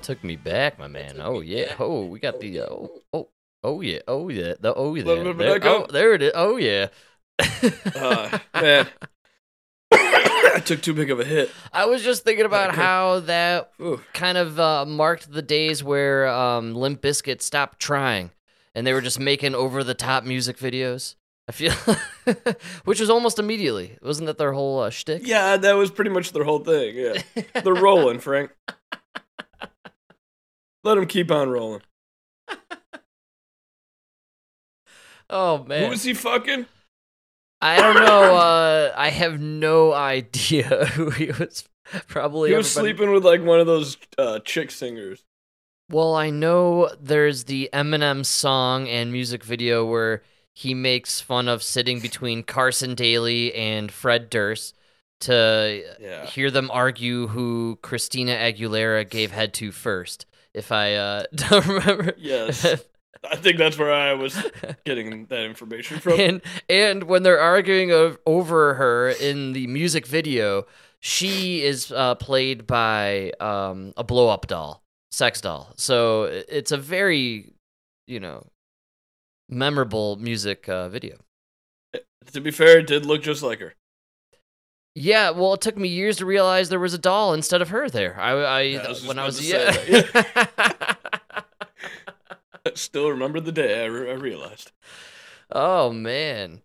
that took me back, my man. Oh yeah. Oh, we got the uh, oh oh oh yeah. Oh yeah. The oh yeah. Of There, oh, there it is. Oh yeah. Uh, man, I took too big of a hit. I was just thinking about how that Ooh. kind of uh, marked the days where um, Limp Bizkit stopped trying, and they were just making over the top music videos. I feel, which was almost immediately. Wasn't that their whole uh, shtick? Yeah, that was pretty much their whole thing. Yeah, they're rolling, Frank. Let him keep on rolling. oh man. Who was he fucking? I don't know. Uh, I have no idea who he was. Probably He was everybody- sleeping with like one of those uh, chick singers. Well, I know there's the Eminem song and music video where he makes fun of sitting between Carson Daly and Fred Durst to Yeah. hear them argue who Christina Aguilera gave head to first. If I uh, don't remember. Yes. I think that's where I was getting that information from. and and when they're arguing of, over her in the music video, she is uh, played by um, a blow up doll, sex doll. So it's a very, you know, memorable music uh, video. to be fair, it did look just like her. Yeah, well, it took me years to realize there was a doll instead of her there. I, I, Yeah, I was when I was yeah. I still remember the day I, re- I realized. oh man,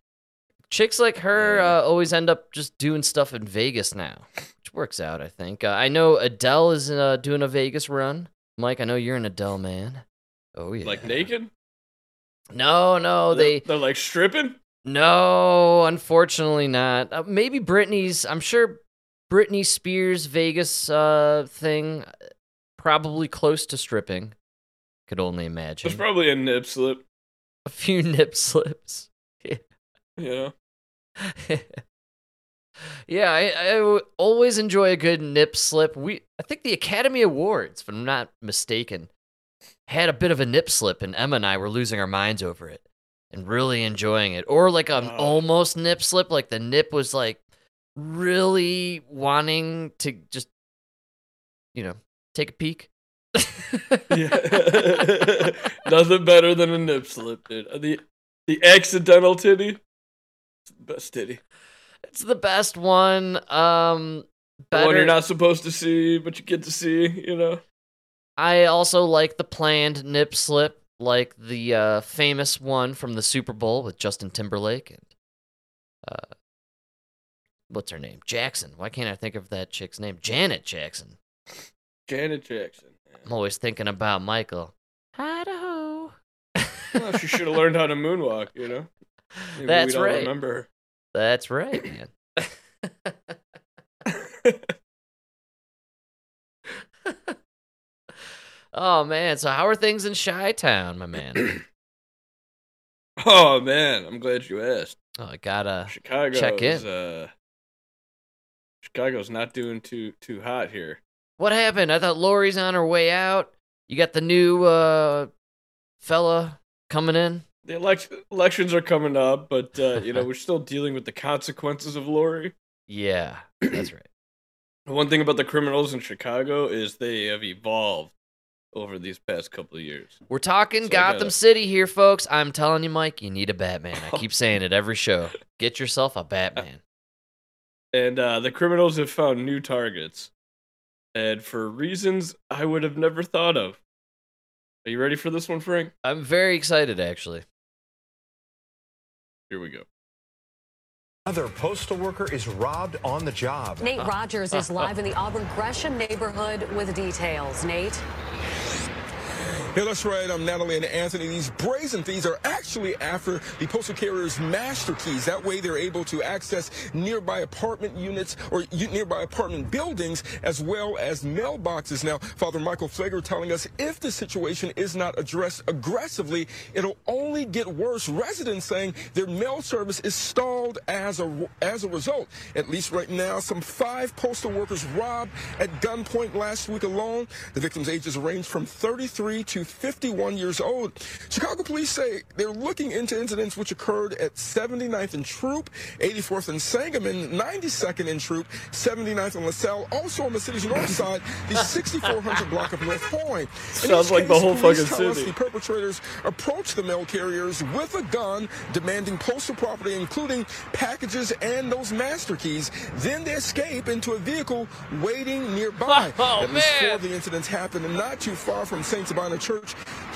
chicks like her uh, always end up just doing stuff in Vegas now, which works out. I think. Uh, I know Adele is uh, doing a Vegas run. Mike, I know you're an Adele man. Oh yeah. Like naked? No, no, They're- they they're like stripping. No, unfortunately not. Uh, maybe Britney's. I'm sure Britney Spears Vegas uh, thing, probably close to stripping. Could only imagine. There's probably a nip slip. a few nip slips. yeah. yeah, I, I w- always enjoy a good nip slip. We, I think the Academy Awards, if I'm not mistaken, had a bit of a nip slip, and Emma and I were losing our minds over it and really enjoying it. Or like an Oh. almost nip slip, like the nip was like really wanting to just, you know, take a peek. Yeah. Nothing better than a nip slip, dude. The the accidental titty. It's the best titty. It's the best one. Um, The one you're not supposed to see, but you get to see, you know. I also like the planned nip slip, like the uh, famous one from the Super Bowl with Justin Timberlake and uh, what's her name? Jackson. Why can't I think of that chick's name? Janet Jackson. Janet Jackson. I'm always thinking about Michael. Idaho. Well, she should have learned how to moonwalk, you know. Maybe That's right. Remember That's right, man. oh man, so how are things in Chi Town, my man? oh man, I'm glad you asked. Oh, I gotta. Chicago Check in. uh Chicago's not doing too too hot here. What happened? I thought Lori's on her way out. You got the new uh fella coming in. The elect- elections are coming up, but uh, you know we're still dealing with the consequences of Lori. Yeah, that's right. One thing about the criminals in Chicago is they have evolved over these past couple of years. We're talking So Gotham gotta- City here, folks. I'm telling you, Mike, you need a Batman. I keep saying it every show. Get yourself a Batman. And uh, the criminals have found new targets, and for reasons I would have never thought of. Are you ready for this one, Frank? I'm very excited, actually. Here we go. Another postal worker is robbed on the job. Nate Rogers is live in the Auburn Gresham neighborhood with details. Nate? That's right. I'm Natalie and Anthony. These brazen thieves are actually after the postal carrier's master keys. That way they're able to access nearby apartment units or nearby apartment buildings as well as mailboxes. Now, Father Michael Pfleger telling us if the situation is not addressed aggressively, it'll only get worse. Residents saying their mail service is stalled as a, as a result. At least right now, some five postal workers robbed at gunpoint last week alone. The victims' ages range from 33 to 51 years old. Chicago police say they're looking into incidents which occurred at 79th and Throop, 84th and Sangamon, 92nd and Throop, 79th and LaSalle, also on the city's north side, the 6400 block of North Point. In Sounds like the case, whole police fucking tell us city. The perpetrators approached the mail carriers with a gun, demanding postal property, including packages and those master keys. Then they escape into a vehicle waiting nearby. Oh, At least four of the incidents happened not too far from St. Sabina Church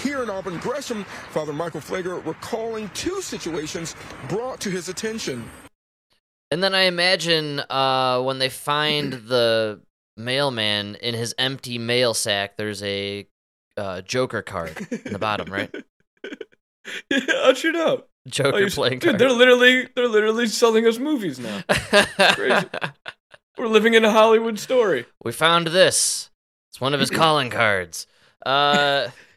here in Auburn Gresham. Father Michael Pfleger recalling two situations brought to his attention. And then I imagine uh, when they find the mailman in his empty mail sack, there's a uh, Joker card in the bottom, right? yeah, you know? Joker Oh, playing dude, card. they're literally they're literally selling us movies now. crazy. We're living in a Hollywood story. we found this. It's one of his calling cards. Uh,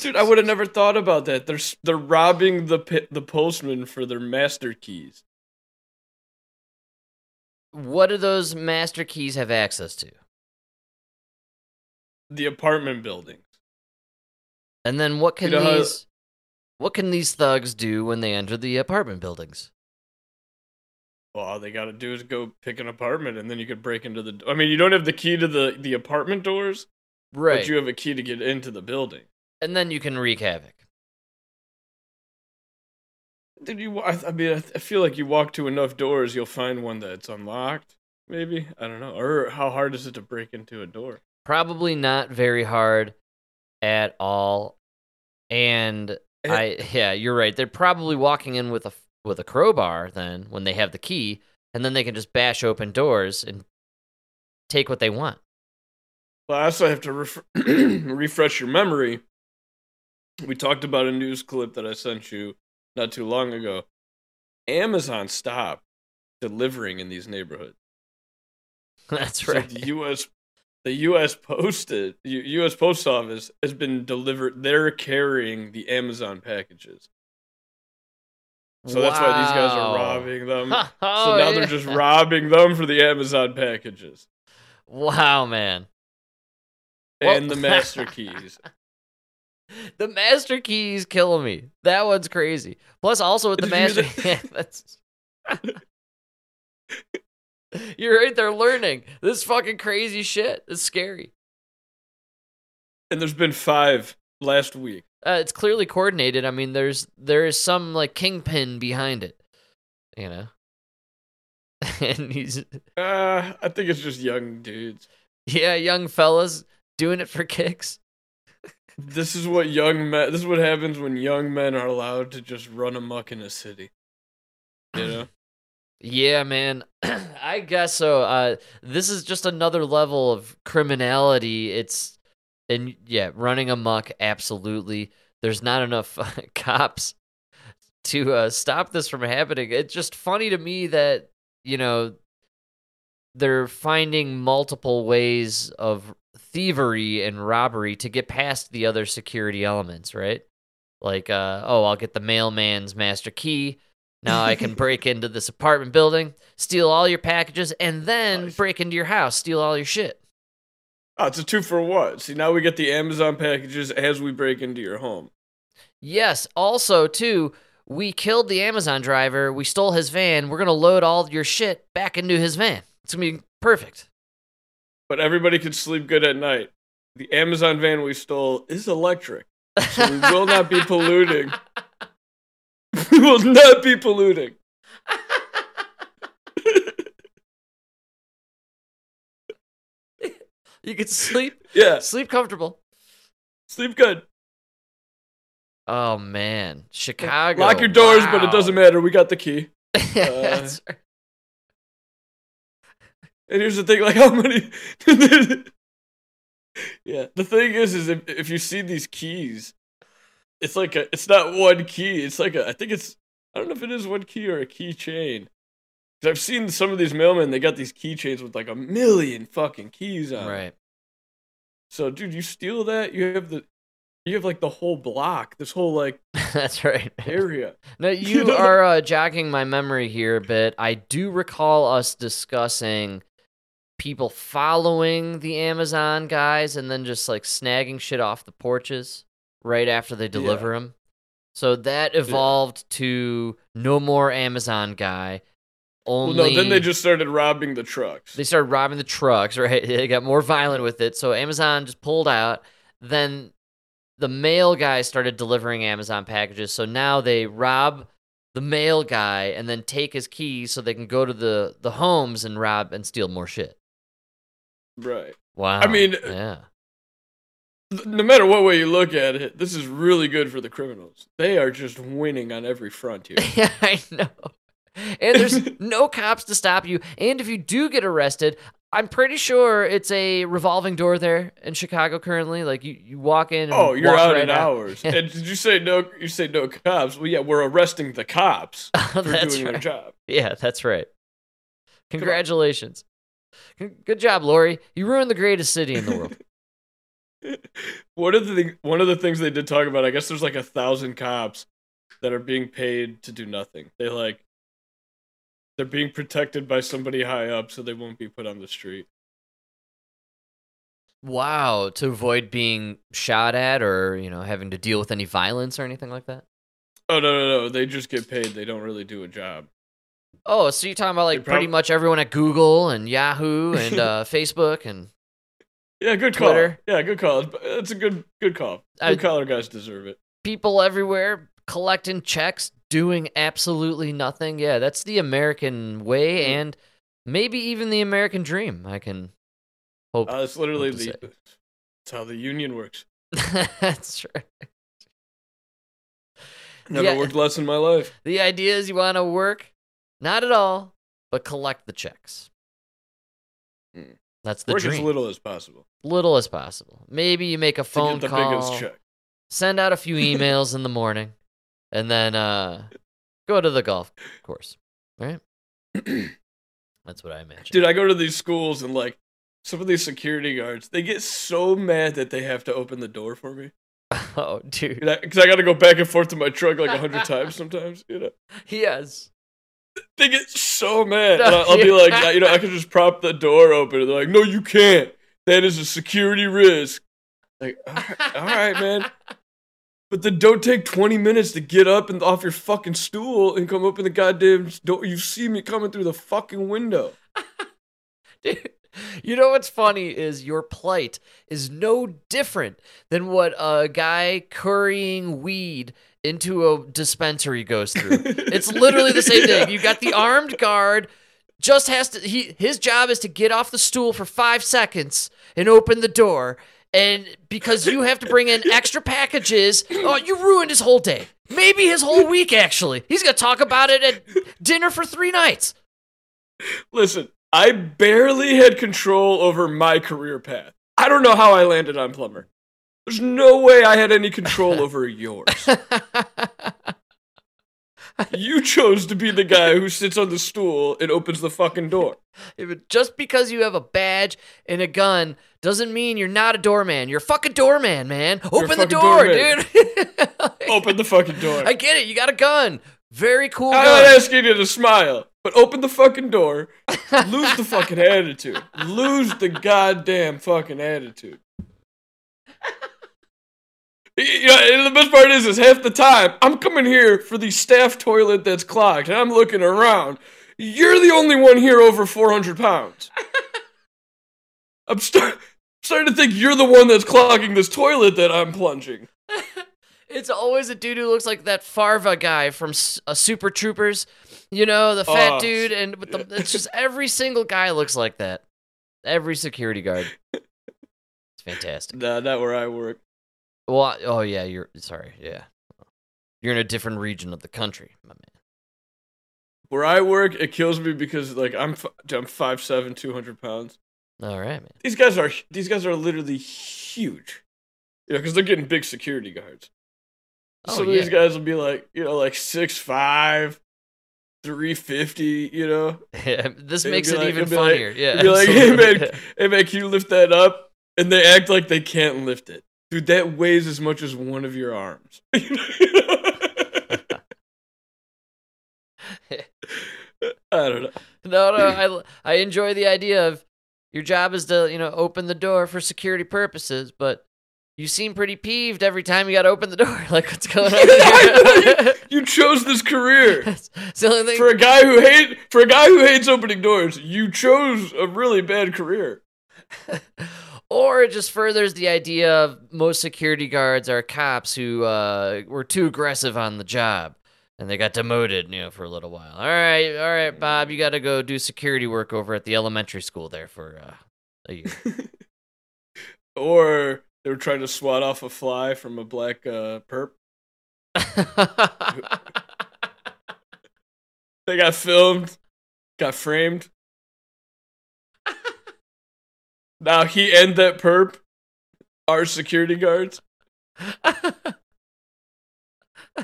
Dude, I would have never thought about that. They're they're robbing the the postman for their master keys. what do those master keys have access to? The apartment buildings. And then what can You know how- these what can these thugs do when they enter the apartment buildings? Well, all they got to do is go pick an apartment, and then you could break into the. I mean, you don't have the key to the the apartment doors, Right. but you have a key to get into the building. And then you can wreak havoc. Did you? I, I mean, I, I feel like you walk to enough doors, you'll find one that's unlocked. Maybe I don't know. Or how hard is it to break into a door? Probably not very hard at all. And Eh. I yeah, you're right. They're probably walking in with a with a crowbar then when they have the key, and then they can just bash open doors and take what they want. Well, I also have to ref- refresh your memory. We talked about a news clip that I sent you not too long ago. Amazon stopped delivering in these neighborhoods. That's So right. the U.S. the U.S. posted U.S. Post Office has been delivered. They're carrying the Amazon packages, so that's why these guys are robbing them. Oh, so now yeah. they're just robbing them for the Amazon packages Wow, man. Well- and the master keys. The master keys killing me. That one's crazy. Plus, also with the master, yeah, that's. You're right. They're learning this fucking crazy shit. It's scary. And there's been five last week. Uh, it's clearly coordinated. I mean, there's there is some like kingpin behind it. You know. and he's Uh, I think it's just young dudes. yeah, young fellas doing it for kicks. This is what young men. This is what happens when young men are allowed to just run amuck in a city. You know. Yeah, man. I guess so. Uh, this is just another level of criminality. It's and yeah, running amuck. Absolutely. There's not enough cops to uh, stop this from happening. It's just funny to me that you know they're finding multiple ways of thievery and robbery to get past the other security elements, right? Like, uh, oh, I'll get the mailman's master key. Now I can break into this apartment building, steal all your packages, and then Nice. break into your house, steal all your shit. Oh, it's a two for one. See, now we get the Amazon packages as we break into your home. Yes, also, too, we killed the Amazon driver, we stole his van, we're gonna load all your shit back into his van. It's gonna be perfect. But everybody can sleep good at night. The Amazon van we stole is electric, so we will not be polluting. we will not be polluting. you can sleep Yeah, sleep comfortable. sleep good. Oh man. Chicago. Lock your doors, but it doesn't matter. We got the key. Uh, That's right. And here's the thing: like how many? yeah, the thing is, is if if you see these keys, it's like a, it's not one key. It's like a, I think it's, I don't know if it is one key or a keychain. Because I've seen some of these mailmen, they got these keychains with like a million fucking keys on. right. So, dude, you steal that, you have the, you have like the whole block, this whole like That's right. area. No, you know? are uh, jogging my memory here but. I do recall us discussing people following the Amazon guys and then just like snagging shit off the porches right after they deliver them. So that evolved to no more Amazon guy. Well, no, then they just started robbing the trucks. they started robbing the trucks, right? They got more violent with it. So Amazon just pulled out. Then the mail guy started delivering Amazon packages. So now they rob the mail guy and then take his keys so they can go to the the homes and rob and steal more shit. Right. Wow. I mean, yeah. No matter what way you look at it, this is really good for the criminals. They are just winning on every front here. Yeah, I know. And there's no cops to stop you. And if you do get arrested, I'm pretty sure it's a revolving door there in Chicago currently. Like you, you walk in. And Oh, you're out right in hours. Yeah. And did you say no? You say no cops? Well, yeah, we're arresting the cops oh, for That's doing their right. job. Yeah, that's right. Congratulations. Good job, Lori. You ruined the greatest city in the world. One of the one of the things they did talk about, I guess there's like a thousand cops that are being paid to do nothing. They like they're being protected by somebody high up, so they won't be put on the street. wow, to avoid being shot at or, you know, having to deal with any violence or anything like that. Oh no no no! They just get paid. They don't really do a job. Oh, so you're talking about like pretty much everyone at Google and Yahoo and uh, Facebook and Yeah, good call. Twitter. Yeah, good call. It's a good good call. Good collar guys deserve it. people everywhere collecting checks, doing absolutely nothing. Yeah, that's the American way Mm. and maybe even the American dream. I can hope. Uh, it's literally to the. It's how the union works. that's true. Never Yeah. worked less in my life. The idea is you want to work, not at all, but collect the checks. Mm. That's the Work dream. as little as possible. little as possible. Maybe you make a phone call. biggest check. send out a few emails in the morning, and then uh, go to the golf course. Right? That's what I imagine. Dude, I go to these schools and like some of these security guards, they get so mad that they have to open the door for me. oh, dude. Because I got to go back and forth to my truck like a hundred times sometimes. You know, Yes. They get so mad. And I'll, I'll be like, you know, I can just prop the door open. And they're like, no, you can't. That is a security risk. Like, all right, all right man. But then don't take 20 minutes to get up and off your fucking stool and come open the goddamn door. You see me coming through the fucking window. Dude, you know what's funny is your plight is no different than what a guy currying weed into a dispensary goes through. It's literally the same thing. You got the armed guard just has to he his job is to get off the stool for 5 seconds and open the door. And because you have to bring in extra packages, oh, you ruined his whole day. Maybe his whole week actually. He's going to talk about it at dinner for 3 nights. Listen, I barely had control over my career path. I don't know how I landed on plumber. There's no way I had any control over yours. You chose to be the guy who sits on the stool and opens the fucking door. Just because you have a badge and a gun doesn't mean you're not a doorman. You're a fucking doorman, man. Open the door, doorman. dude. Open the fucking door. I get it. You got a gun. Very cool I'm gun. not asking you to smile, but open the fucking door. Lose the fucking attitude. Lose the goddamn fucking attitude. Yeah, the best part is, is half the time I'm coming here for the staff toilet that's clogged, and I'm looking around. You're the only one here over 400 pounds. I'm start, starting to think you're the one that's clogging this toilet that I'm plunging. It's always a dude who looks like that Farva guy from S- uh, Super Troopers. You know, the fat Oh, dude, and with the, it's just every single guy looks like that. Every security guard. It's fantastic. Nah, not where I work. Well, I- oh yeah, you're sorry. Yeah, you're in a different region of the country, my man. Where I work, it kills me because like I'm f- I'm five seven, two hundred pounds. All right, man. These guys are these guys are literally huge. You know, because they're getting big security guards. Oh, Some of these guys will be like, you know, like six five, three fifty. You know, this It'd makes it like- even it'd like- funnier. yeah, be like, hey man, hey man, can you lift that up? And they act like they can't lift it, dude. That weighs as much as one of your arms. I don't know. no, no. I I enjoy the idea of your job is to you know open the door for security purposes, but you seem pretty peeved every time you got to open the door. Like, what's going on? here? You chose this career. it's the only thing. For a guy who hate for a guy who hates opening doors, you chose a really bad career. Or it just furthers the idea of most security guards are cops who uh, were too aggressive on the job and they got demoted, you know, for a little while. All right, all right, Bob, you got to go do security work over at the elementary school there for uh, a year. Or they were trying to swat off a fly from a black uh, perp. They got filmed, got framed. Now he and that perp are security guards.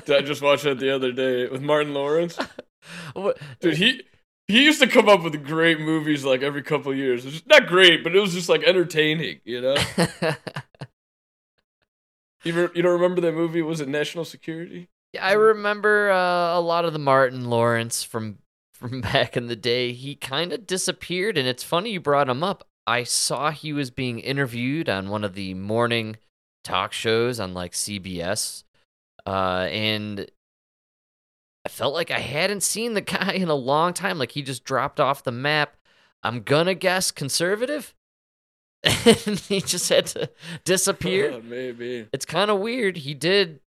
Did I just watch that the other day with Martin Lawrence? What- Dude, he he used to come up with great movies like every couple years. It's not great, but it was just like entertaining, you know. You, re- you don't remember that movie? Was it National Security? Yeah, I remember uh, a lot of the Martin Lawrence from from back in the day. He kind of disappeared, and it's funny you brought him up. I saw he was being interviewed on one of the morning talk shows on like CBS, uh, and I felt like I hadn't seen the guy in a long time. Like he just dropped off the map. I'm gonna guess conservative, and he just had to disappear maybe. it's kind of weird. He did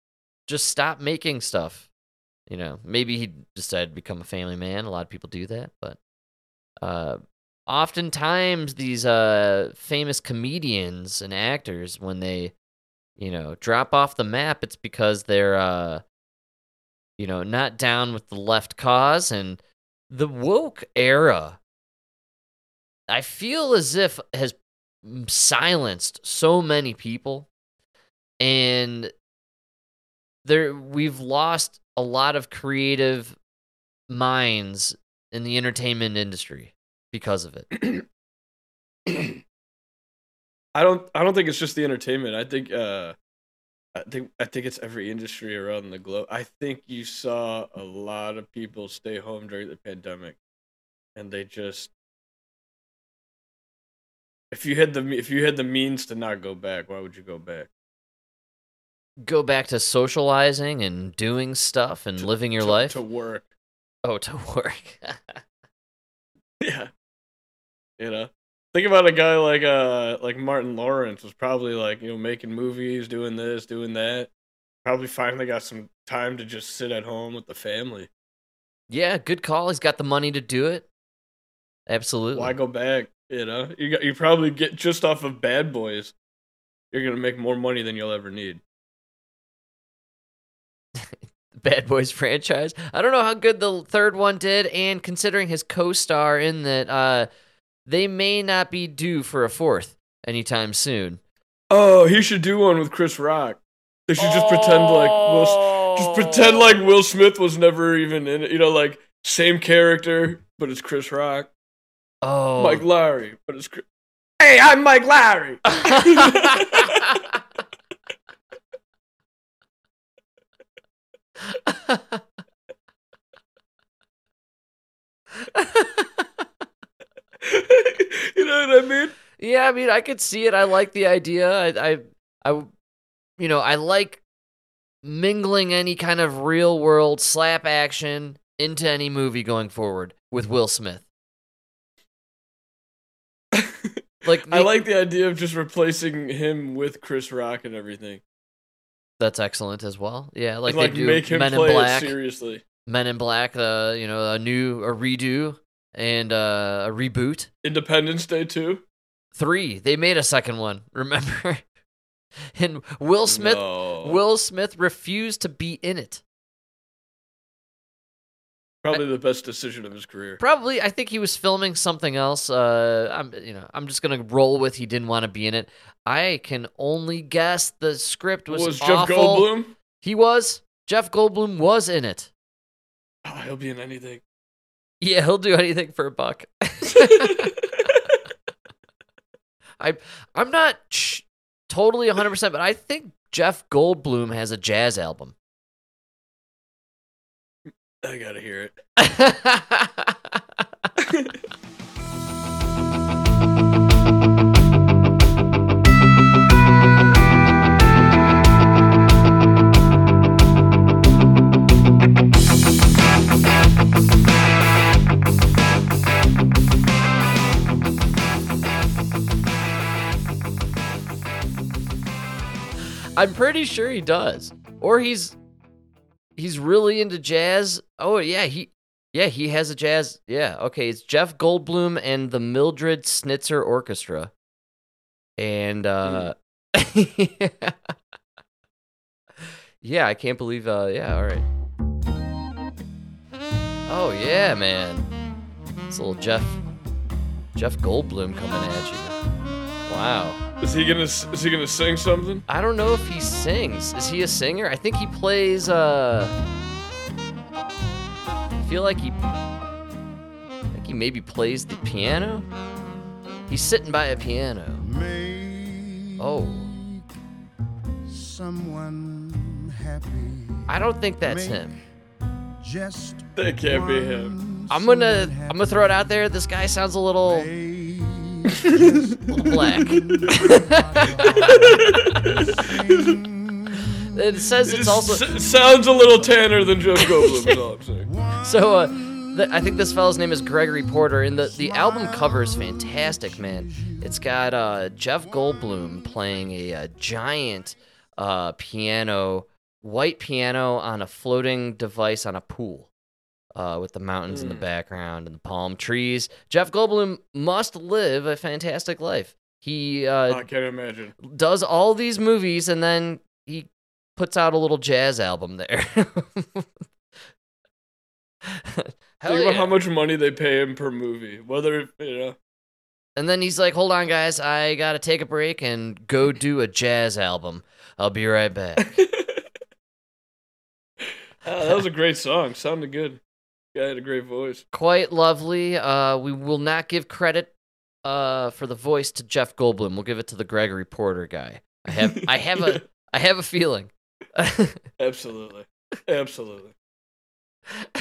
just stop making stuff. You know, maybe he decided to become a family man. A lot of people do that, but uh, oftentimes these uh, famous comedians and actors, when they, you know, drop off the map, it's because they're, uh, you know, not down with the left cause and the woke era. I feel as if has silenced so many people and there we've lost a lot of creative minds in the entertainment industry because of it. I don't. I don't think it's just the entertainment. I think. Uh, I think. I think it's every industry around the globe. I think you saw a lot of people stay home during the pandemic, and they just. If you had the if you had the means to not go back, why would you go back? Go back to socializing and doing stuff and living your to, life. to work. oh, to work. Yeah. You know. Think about a guy like uh like Martin Lawrence was probably like, you know, making movies, doing this, doing that. Probably finally got some time to just sit at home with the family. yeah, good call. He's got the money to do it. Absolutely. Why go back? You know? You got you probably get just off of bad boys. You're gonna make more money than you'll ever need. Bad Boys franchise. I don't know how good the third one did, and considering his co-star in that, uh, they may not be due for a fourth anytime soon. Oh, he should do one with Chris Rock. They should just pretend like Will, just pretend oh. like Will Smith was never even in it. You know, like same character, but it's Chris Rock. Oh, Mike Lowrey, but it's Chris. Hey, I'm Mike Lowrey. you know what I mean? yeah, I mean, I could see it. I like the idea. I, I, I, you know, I like mingling any kind of real world slap action into any movie going forward with Will Smith. Like, I like the idea of just replacing him with Chris Rock and everything. that's excellent as well. Yeah, like, Like, they do make him Men in Black. seriously. Men in Black, uh, you know, a new, a redo and uh, a reboot. Independence Day 2? Three. They made a second one. Remember? and Will Smith, No. Will Smith refused to be in it. probably the best decision of his career. Probably, I think he was filming something else. Uh, I'm, you know, I'm just gonna roll with he didn't want to be in it. I can only guess the script was, Was, Jeff. Goldblum? He was. Jeff Goldblum was in it. Oh, he'll be in anything. Yeah, he'll do anything for a buck. I I'm not sh- totally 100%, but I think Jeff Goldblum has a jazz album. I gotta hear it. I'm pretty sure he does. Or he's he's really into jazz. Oh yeah, he yeah, he has a jazz. Yeah, okay, it's Jeff Goldblum and the Mildred Snitzer Orchestra. And uh Yeah, I can't believe uh yeah, all right. Oh yeah, man. It's a little Jeff Jeff Goldblum coming at you. Wow. Is he gonna is he gonna sing something? I don't know if he sings. Is he a singer? I think he plays uh I feel like he I think he maybe plays the piano. He's sitting by a piano. Oh. someone happy. I don't think that's him. Just That can't be him. I'm gonna I'm gonna throw it out there. This guy sounds a little, Hey, little black. it says it's also s- sounds a little tanner than Jeff Goldblum. is all I'm saying. So, uh, th- I think this fellow's name is Gregory Porter, and the, the album cover is fantastic, man. It's got uh, Jeff Goldblum playing a, uh giant uh, piano, white piano on a floating device on a pool. Uh, with the mountains in the Mm. background and the palm trees, Jeff Goldblum must live a fantastic life. He uh, I can't imagine. does all these movies and then he puts out a little jazz album there. Hell Think about how much money they pay him per movie. Whether you know. And then he's like, "Hold on, guys, I gotta take a break and go do a jazz album. I'll be right back." Ah, that was a great song. Sounded good. Guy had a great voice. Quite lovely. Uh, we will not give credit uh for the voice to Jeff Goldblum. We'll give it to the Gregory Porter guy. I have, I have a, I have a feeling. Absolutely. Absolutely.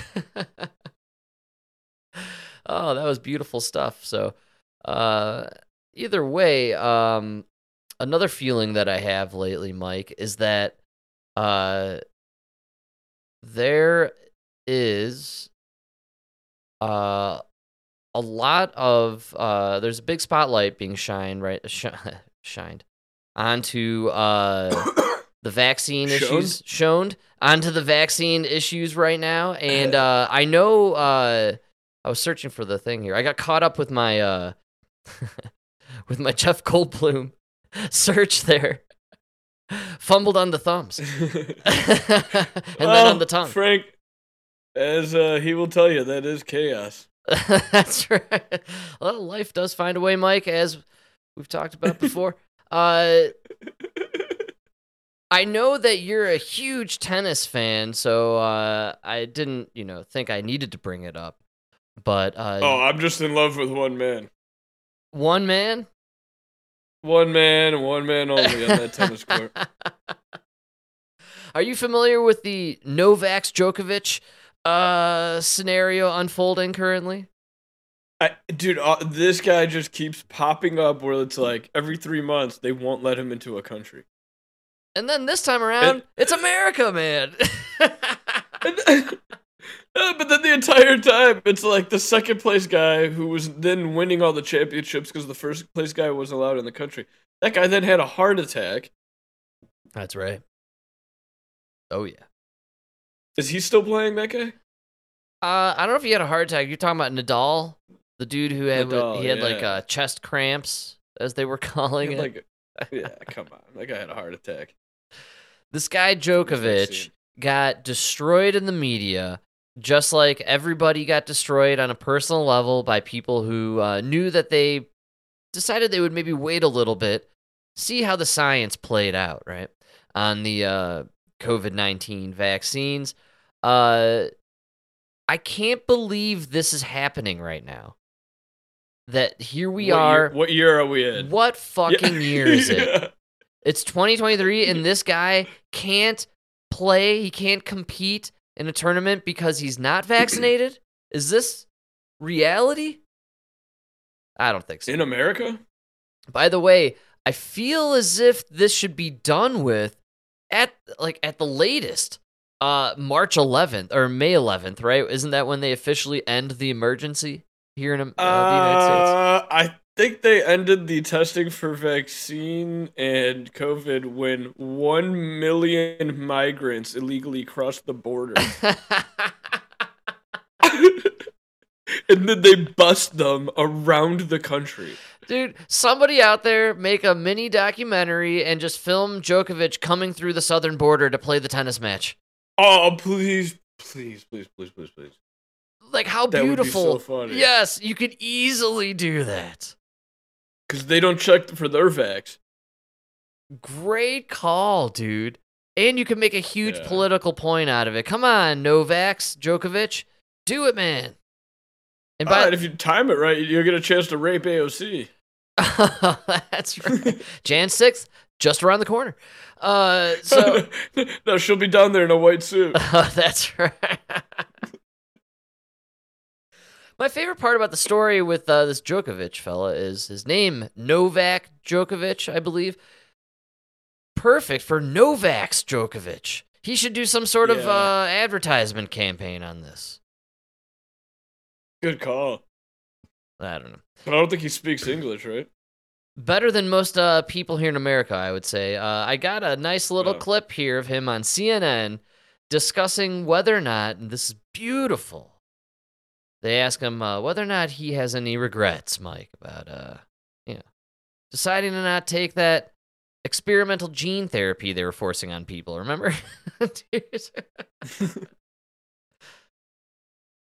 oh, that was beautiful stuff. So, uh, either way, um, another feeling that I have lately, Mike, is that uh, there is uh, a lot of uh, there's a big spotlight being shined right sh- shined onto uh, the vaccine issues shown onto the vaccine issues right now and uh, i know uh, i was searching for the thing here. I got caught up with my uh, with my jeff goldblum search there. Fumbled on the thumbs. And then on the tongue. Frank, as uh, he will tell you, that is chaos. That's right. Well, life does find a way, Mike, as we've talked about before. uh, I know that you're a huge tennis fan, so uh, I didn't, you know, think I needed to bring it up. But uh, Oh, I'm just in love with one man. one man. One man and one man only on that tennis court. Are you familiar with the Novak Djokovic uh, scenario unfolding currently? I, dude, uh, this guy just keeps popping up where it's like every three months they won't let him into a country. And then this time around, And- it's America, man. Uh, but then the entire time, it's like the second place guy who was then winning all the championships because the first place guy wasn't allowed in the country. That guy then had a heart attack. That's right. Oh yeah. Is he still playing that guy? Uh, I don't know if he had a heart attack. You're talking about Nadal, the dude who had Nadal, he had like uh, chest cramps, as they were calling it. like, yeah, come on, that guy had a heart attack. this guy Djokovic got destroyed in the media, just like everybody got destroyed on a personal level by people who uh, knew that they decided they would maybe wait a little bit, see how the science played out, right? On the uh, COVID 19 vaccines. Uh, I can't believe this is happening right now. That here we What are. Year, what year are we in? What fucking year is it? Yeah. It's 2023, and this guy can't play. He can't compete in a tournament because he's not vaccinated. Is this reality? I don't think so. In America? By the way, I feel as if this should be done with at like at the latest uh March 11th or May 11th, right? Isn't that when they officially end the emergency here in um, uh, the United States? Uh, I think they ended the testing for vaccine and COVID when one million migrants illegally crossed the border, and then they bust them around the country. Dude, somebody out there make a mini documentary and just film Djokovic coming through the southern border to play the tennis match. Oh, please, please, please, please, please, please. Like how That would be beautiful. so funny. Yes, you could easily do that. Because they don't check for their vax. Great call, dude. And you can make a huge Yeah. political point out of it. Come on, Novaks, Djokovic. Do it, man. And by right, if you time it right, you'll get a chance to rape AOC. That's right. Jan 6th, just around the corner. Uh so no, she'll be down there in a white suit. that's right. My favorite part about the story with uh, this Djokovic fella is his name, Novak Djokovic, I believe. Perfect for Novak's Djokovic. He should do some sort of uh, advertisement campaign on this. Good call. I don't know. But I don't think he speaks English, right? Better than most uh, people here in America, I would say. Uh, I got a nice little Oh. clip here of him on CNN discussing whether or not, and this is beautiful. They ask him uh, whether or not he has any regrets, Mike, about uh, you know, deciding to not take that experimental gene therapy they were forcing on people. Remember?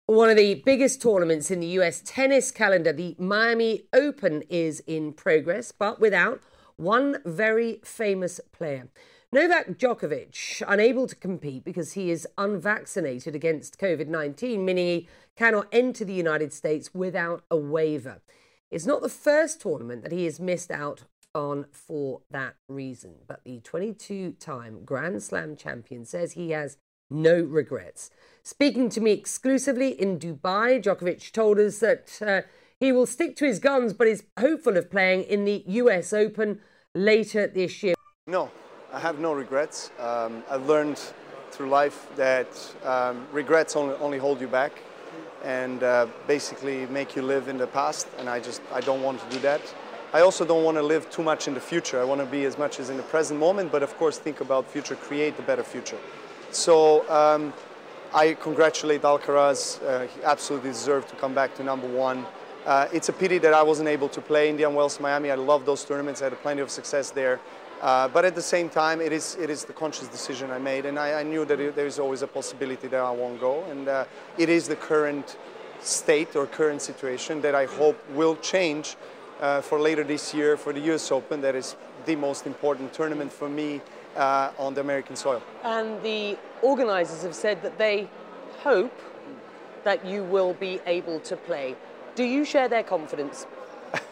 One of the biggest tournaments in the US tennis calendar, the Miami Open, is in progress, but without one very famous player. Novak Djokovic, unable to compete because he is unvaccinated against COVID 19, meaning he cannot enter the United States without a waiver. It's not the first tournament that he has missed out on for that reason, but the 22 time Grand Slam champion says he has no regrets. Speaking to me exclusively in Dubai, Djokovic told us that uh, he will stick to his guns but is hopeful of playing in the US Open later this year. No, I have no regrets. Um, I've learned through life that um, regrets only, only hold you back and uh, basically make you live in the past. And I just I don't want to do that. I also don't want to live too much in the future. I want to be as much as in the present moment, but of course think about future, create the better future. So um, I congratulate Alcaraz. Uh, he absolutely deserved to come back to number one. Uh, it's a pity that I wasn't able to play in the Indian Wells, Miami. I love those tournaments. I had plenty of success there. Uh, but at the same time, it is, it is the conscious decision I made, and I, I knew that it, there is always a possibility that I won't go. And uh, it is the current state or current situation that I hope will change uh, for later this year for the US Open. That is the most important tournament for me uh, on the American soil. And the organisers have said that they hope that you will be able to play. Do you share their confidence?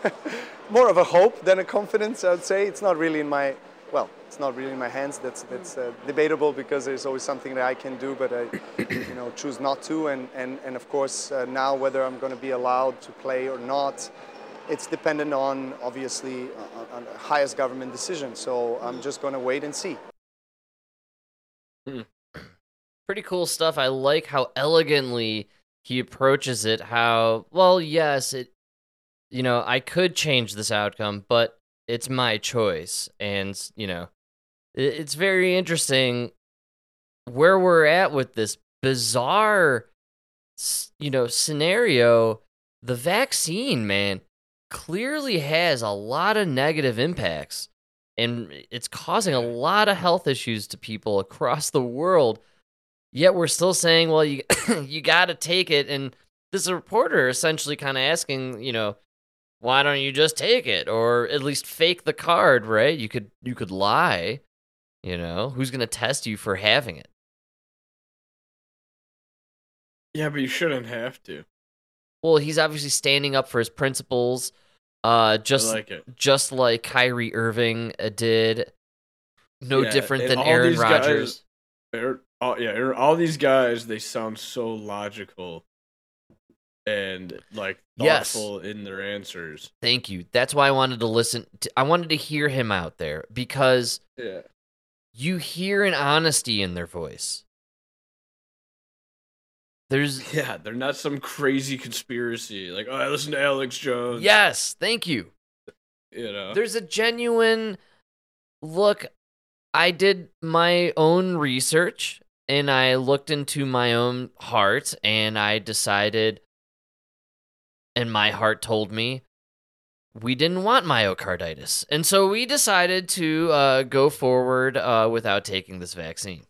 more of a hope than a confidence, I would say. It's not really in my, well, it's not really in my hands. That's that's uh, debatable because there's always something that I can do, but I, you know, choose not to. And and and of course uh, now whether I'm going to be allowed to play or not, it's dependent on obviously uh, on, on the highest government decision. So I'm just going to wait and see. Hmm. pretty cool stuff. I like how elegantly he approaches it. How well, yes, it. You know, I could change this outcome, but it's my choice, and you know, it, it's very interesting where we're at with this bizarre, you know, scenario. The vaccine, man, clearly has a lot of negative impacts, and it's causing a lot of health issues to people across the world. Yet we're still saying, well, you you got to take it. And this reporter essentially kind of asking, you know, why don't you just take it or at least fake the card, right? You could you could lie. You know, who's going to test you for having it? Yeah, but you shouldn't have to. Well, he's obviously standing up for his principles, uh, just I like it. just like Kyrie Irving uh, did. No Yeah, different than Aaron guys- Rodgers. They're- all, yeah, all these guys, they sound so logical and like Yes. thoughtful in their answers. Thank you. That's why I wanted to listen. To, I wanted to hear him out there because Yeah. you hear an honesty in their voice. There's Yeah, they're not some crazy conspiracy. Like, oh, I listen to Alex Jones. yes, thank you. You know. There's a genuine look. I did my own research and I looked into my own heart and I decided, and my heart told me we didn't want myocarditis. And so we decided to uh, go forward uh, without taking this vaccine.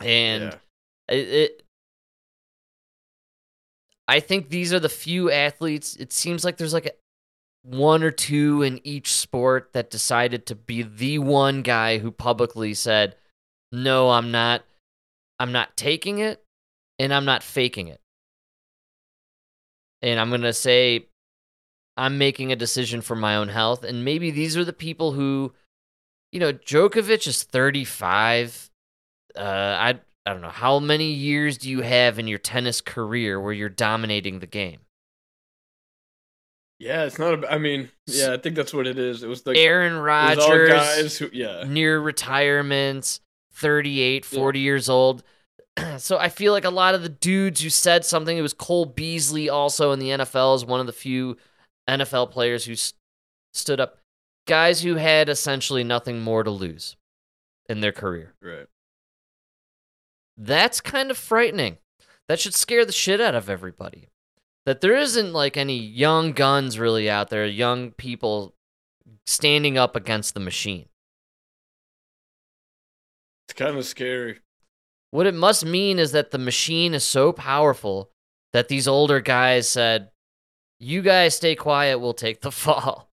And Yeah. it, it I think these are the few athletes. It seems like there's like a, one or two in each sport that decided to be the one guy who publicly said, "No, I'm not I'm not taking it and I'm not faking it." And I'm to say I'm making a decision for my own health and maybe these are the people who you know, Djokovic is 35. Uh I I don't know how many years do you have in your tennis career where you're dominating the game? yeah, it's not. A, I mean, yeah, I think that's what it is. It was the Aaron it was all Rodgers, guys who, yeah, near retirement, 38, 40 years old. so I feel like a lot of the dudes who said something, it was Cole Beasley also in the NFL is one of the few NFL players who st- stood up. Guys who had essentially nothing more to lose in their career. right. That's kind of frightening. That should scare the shit out of everybody. That there isn't like any young guns really out there, young people standing up against the machine. It's kind of scary. What it must mean is that the machine is so powerful that these older guys said, You guys stay quiet, we'll take the fall.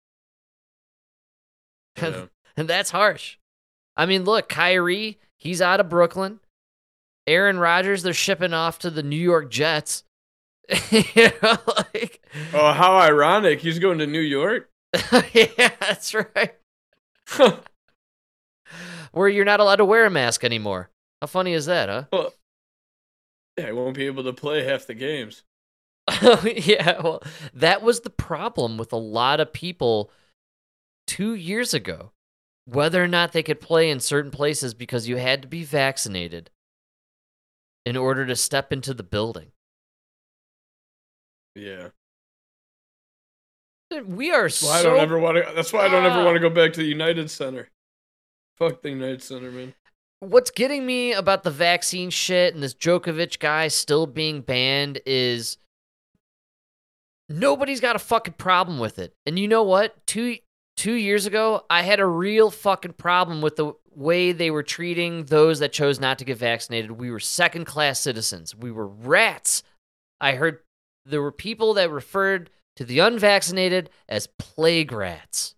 Yeah. and that's harsh. I mean, look, Kyrie, he's out of Brooklyn. Aaron Rodgers, they're shipping off to the New York Jets. you know, like, Oh, how ironic! He's going to New York. yeah, that's right. Where you're not allowed to wear a mask anymore. How funny is that, huh? well, yeah, I won't be able to play half the games. yeah, well, that was the problem with a lot of people two years ago. Whether or not they could play in certain places because you had to be vaccinated in order to step into the building. Yeah. We are That's why so. I don't ever want to. That's why I don't ever Ah. want to go back to the United Center. Fuck the United Center, man. What's getting me about the vaccine shit and this Djokovic guy still being banned is nobody's got a fucking problem with it. And you know what? Two two years ago, I had a real fucking problem with the way they were treating those that chose not to get vaccinated. We were second class citizens. We were rats. I heard there were people that referred to the unvaccinated as plague rats.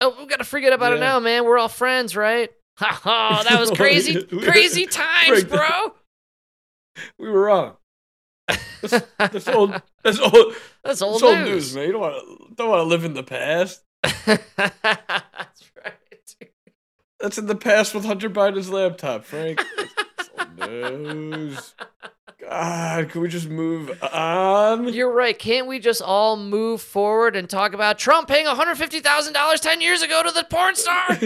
Oh, we gotta forget about it Yeah. now, man. We're all friends, right? Ha ha! That was crazy, crazy times, bro. We were wrong. That's, that's old. That's old. That's old That's old news. news, man. You don't want to. Don't want to live in the past. That's right. That's in the past with Hunter Biden's laptop, Frank. That's old news. God, can we just move on? You're right. Can't we just all move forward and talk about Trump paying $150,000 10 years ago to the porn star?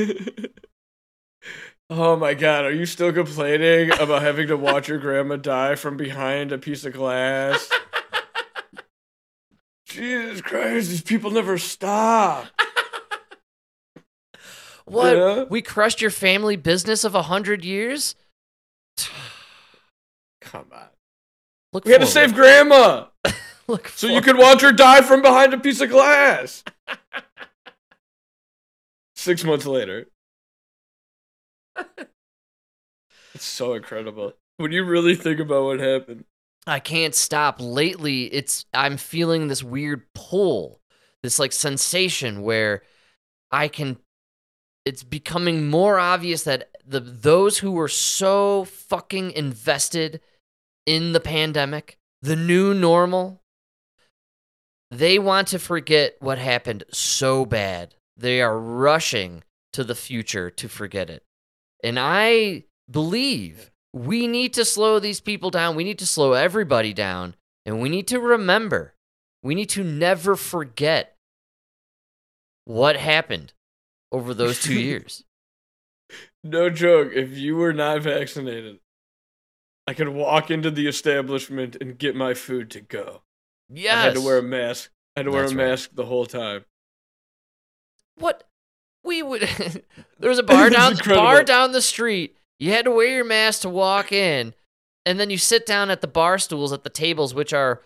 oh my God, are you still complaining about having to watch your grandma die from behind a piece of glass? Jesus Christ, these people never stop. What? Yeah. We crushed your family business of a 100 years? Come on. Look We had to save grandma Look so you could watch her die from behind a piece of glass. Six months later. It's so incredible. When you really think about what happened. I can't stop. Lately, it's I'm feeling this weird pull, this like sensation where I can it's becoming more obvious that the those who were so fucking invested in the pandemic, the new normal, they want to forget what happened so bad. They are rushing to the future to forget it. And I believe we need to slow these people down. We need to slow everybody down. And we need to remember, we need to never forget what happened over those two years. No joke. If you were not vaccinated, I could walk into the establishment and get my food to go. Yes. I had to wear a mask. I had to wear That's a right. mask the whole time. what we would there was a bar down bar down the street you had to wear your mask to walk in and then you sit down at the bar stools at the tables which are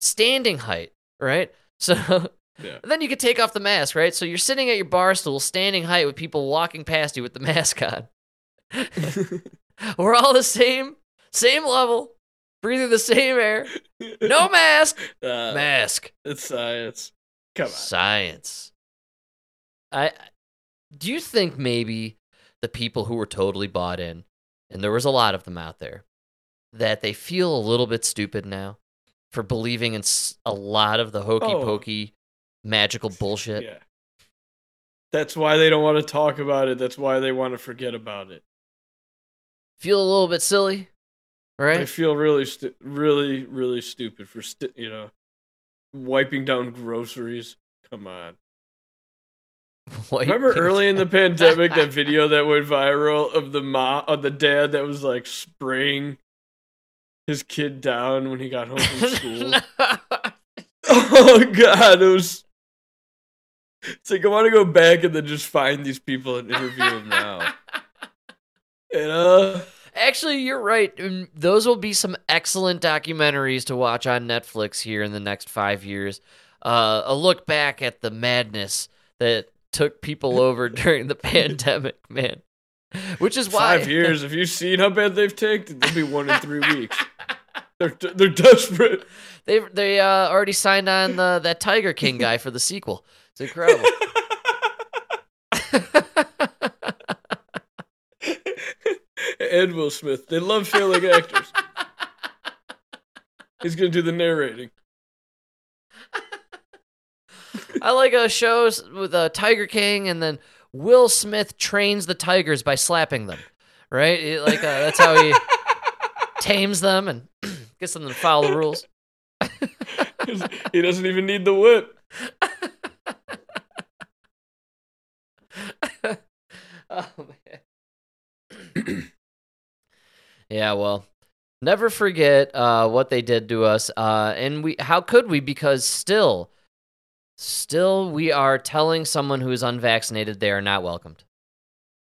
standing height right so Yeah. then you could take off the mask right so you're sitting at your bar stool standing height with people walking past you with the mask on we're all the same same level breathing the same air no mask Uh, mask It's science. Come on. Science. I do you think maybe the people who were totally bought in, and there was a lot of them out there, that they feel a little bit stupid now for believing in a lot of the hokey Oh. pokey magical bullshit? Yeah. That's why they don't want to talk about it. That's why they want to forget about it. Feel a little bit silly, right? I feel really, stu- really, really stupid for, st- you know, wiping down groceries. Come on. Remember Wiping- early in the pandemic that video that went viral of the mom, of the dad that was like spraying his kid down when he got home from school. oh god, it was. It's like I want to go back and then just find these people and interview them now. You know, Actually, you're right. Those will be some excellent documentaries to watch on Netflix here in the next five years. Uh, a look back at the madness that took people over during the pandemic, man. Which is why five years. Have you seen how bad they've taken? They'll be one in three weeks. They're they're desperate. they they uh, already signed on the, that Tiger King guy for the sequel. It's incredible. and Will Smith. They love failing actors. He's gonna do the narrating. I like a show with a Tiger King, and then Will Smith trains the tigers by slapping them. Right, It- like uh, that's how he tames them and gets them to follow the rules. he doesn't even need the whip. oh man. yeah, well, never forget uh, what they did to us, uh, and we. How could we? Because still, still, we are telling someone who is unvaccinated they are not welcomed.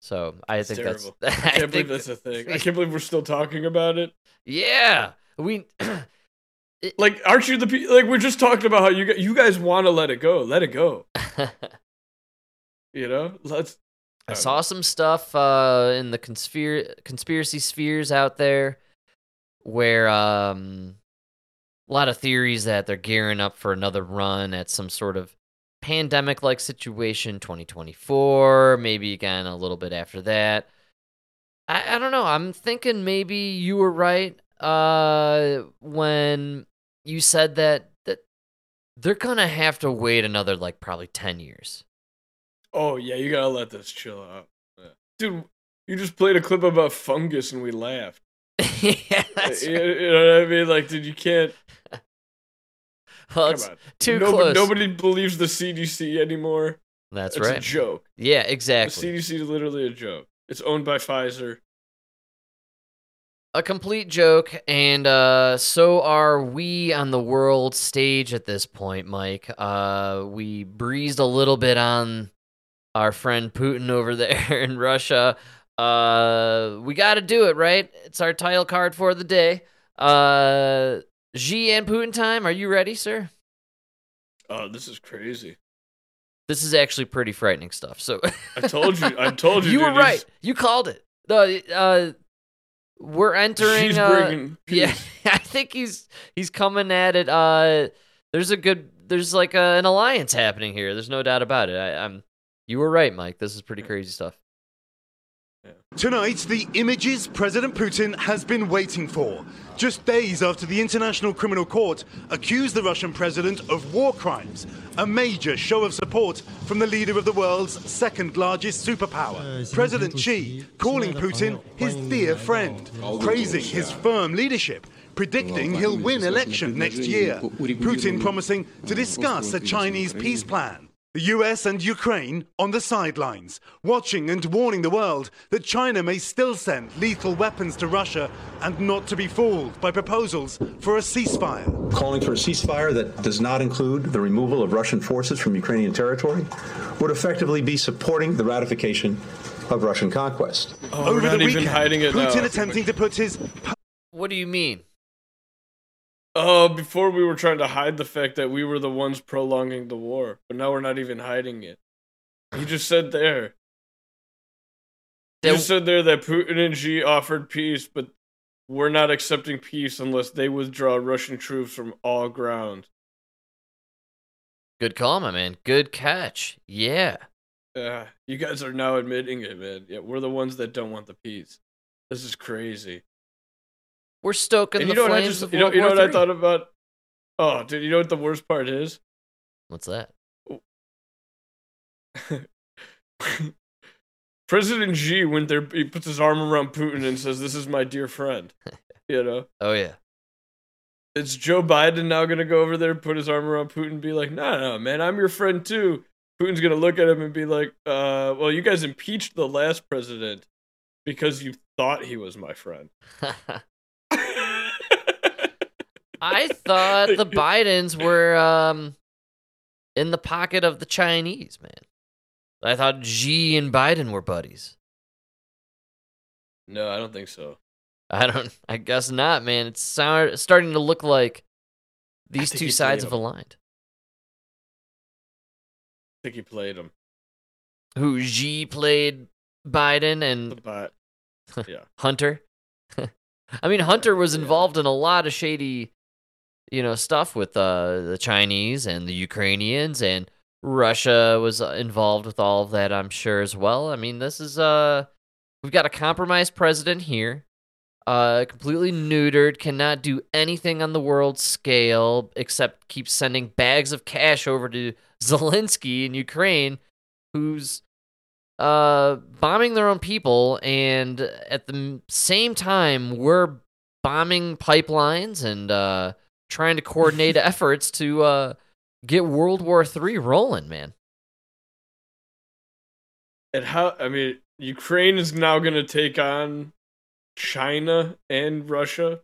So I It's think terrible. that's. I can't believe think that's a thing. I can't believe we're still talking about it. Yeah, we. Like, aren't you the pe- like? We're just talking about how you you guys want to let it go. Let it go. You know, let's. I saw some stuff uh, in the conspir- conspiracy spheres out there where um, a lot of theories that they're gearing up for another run at some sort of pandemic like situation 2024, maybe again a little bit after that. I, I don't know. I'm thinking maybe you were right uh, when you said that that they're gonna have to wait another like probably 10 years. Oh yeah, you gotta let this chill out, Yeah. dude. You just played a clip about fungus and we laughed. yeah, that's you, you know what I mean? Like, dude, you can't. Well, it's too nobody, close. Nobody believes the CDC anymore. That's it's right. a joke. Yeah, exactly. The. CDC is literally a joke. It's owned by Pfizer. a complete joke, and uh, so are we on the world stage at this point, Mike. Uh, we breezed a little bit on our friend Putin over there in Russia. Uh, we got to do it, right? It's our title card for the day. Uh, Xi and Putin time. Are you ready, sir? Oh, this is crazy. This is actually pretty frightening stuff. So I told you. I told you. you were dude, he's- right. You called it. The uh, we're entering. Uh. Yeah. I think he's he's coming at it. Uh, there's a good, there's like a, an alliance happening here. There's no doubt about it. I, I'm, you were right, Mike. This is pretty crazy stuff. Tonight, the images President Putin has been waiting for. Just days after the International Criminal Court accused the Russian president of war crimes, a major show of support from the leader of the world's second largest superpower. President Xi calling Putin his dear friend, praising his firm leadership, predicting he'll win election next year. Putin promising to discuss a Chinese peace plan. The US and Ukraine on the sidelines, watching and warning the world that China may still send lethal weapons to Russia and not to be fooled by proposals for a ceasefire. Calling for a ceasefire that does not include the removal of Russian forces from Ukrainian territory would effectively be supporting the ratification of Russian conquest. Oh, Over not the even weekend, hiding it Putin now. attempting to put his What do you mean? Oh, before we were trying to hide the fact that we were the ones prolonging the war, but now we're not even hiding it. You just said there. You just said there that Putin and Xi offered peace, but we're not accepting peace unless they withdraw Russian troops from all ground. Good call, my man. Good catch. Yeah. Uh, you guys are now admitting it, man. Yeah, we're the ones that don't want the peace. This is crazy. We're stoking and the you know what I flames just, of you know, you know War what I thought about? Oh, dude, you know what the worst part is? What's that? President Xi went there. He puts his arm around Putin and says, "This is my dear friend." You know, Oh yeah. is Joe Biden now gonna go over there, put his arm around Putin, and be like, "No, no, man, I'm your friend too." Putin's gonna look at him and be like, "Uh, well, you guys impeached the last president because you thought he was my friend." I thought the Bidens were um in the pocket of the Chinese, man. I thought Xi and Biden were buddies. no, I don't think so. I don't. I guess not, man. It's sound, starting to look like these two sides have aligned. I think he played him. Who Xi played Biden and But yeah, Hunter. I mean, Hunter was involved in a lot of shady, you know, stuff with uh, the Chinese and the Ukrainians, and Russia was uh, involved with all of that. I'm sure as well. I mean, this is uh, we've got a compromised president here, uh, completely neutered, cannot do anything on the world scale except keep sending bags of cash over to Zelensky in Ukraine, who's uh bombing their own people and at the same time we're bombing pipelines and uh trying to coordinate efforts to uh get World War 3 rolling, man. and how? I mean, Ukraine is now gonna take on China and Russia,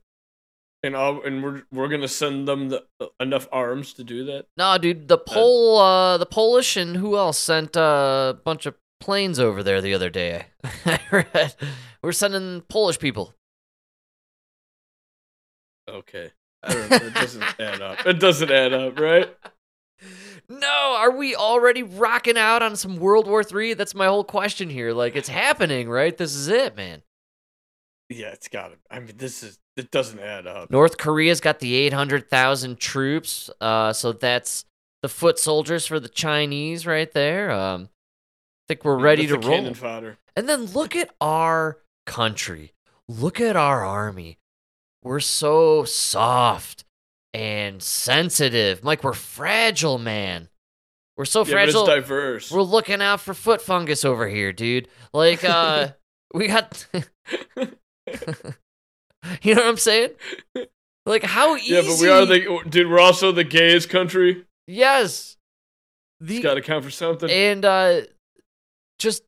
and all, and we're we're gonna send them the, enough arms to do that. Nah, dude, the Pol uh the Polish and who else sent uh, a bunch of planes over there the other day. I read we're sending Polish people. Okay, I don't know. It doesn't add up. It doesn't add up, right? No, are we already rocking out on some World War 3? That's my whole question here. Like it's happening, right? This is it, man. Yeah, it's got to. I mean, this is. It doesn't add up. North Korea's got the 800,000 troops. Uh, so that's the foot soldiers for the Chinese right there. Um, I think we're ready That's to roll. Cannon fodder. And then look at our country. Look at our army. We're so soft and sensitive. Mike, we're fragile, man. We're so Yeah, but fragile. it's diverse. We're looking out for foot fungus over here, dude. Like, uh, we got. you know what I'm saying? Like, how easy? yeah, but we are the dude. We're also the gayest country. Yes. It's The got to count for something. and uh, just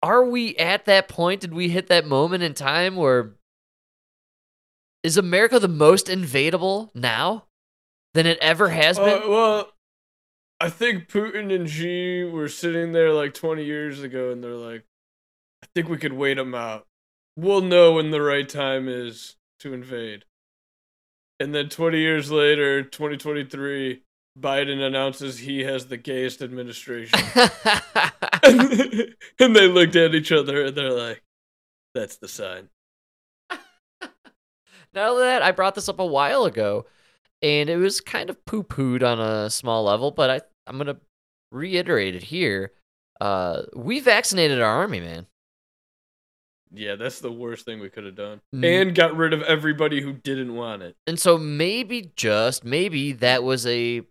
are we at that point? Did we hit that moment in time where is America the most invadable now than it ever has Uh, been? well, I think Putin and Xi were sitting there like 20 years ago, and they're like, "I think we could wait them out. We'll know when the right time is to invade." And then 20 years later, 2023, Biden announces he has the gayest administration, and they looked at each other and they're like, "That's the sign." Not only that, I brought this up a while ago, and it was kind of poo pooed on a small level, but I I'm gonna reiterate it here. Uh, we vaccinated our army, man. Yeah, that's the worst thing we could have done, Mm. and got rid of everybody who didn't want it. And so maybe just maybe that was a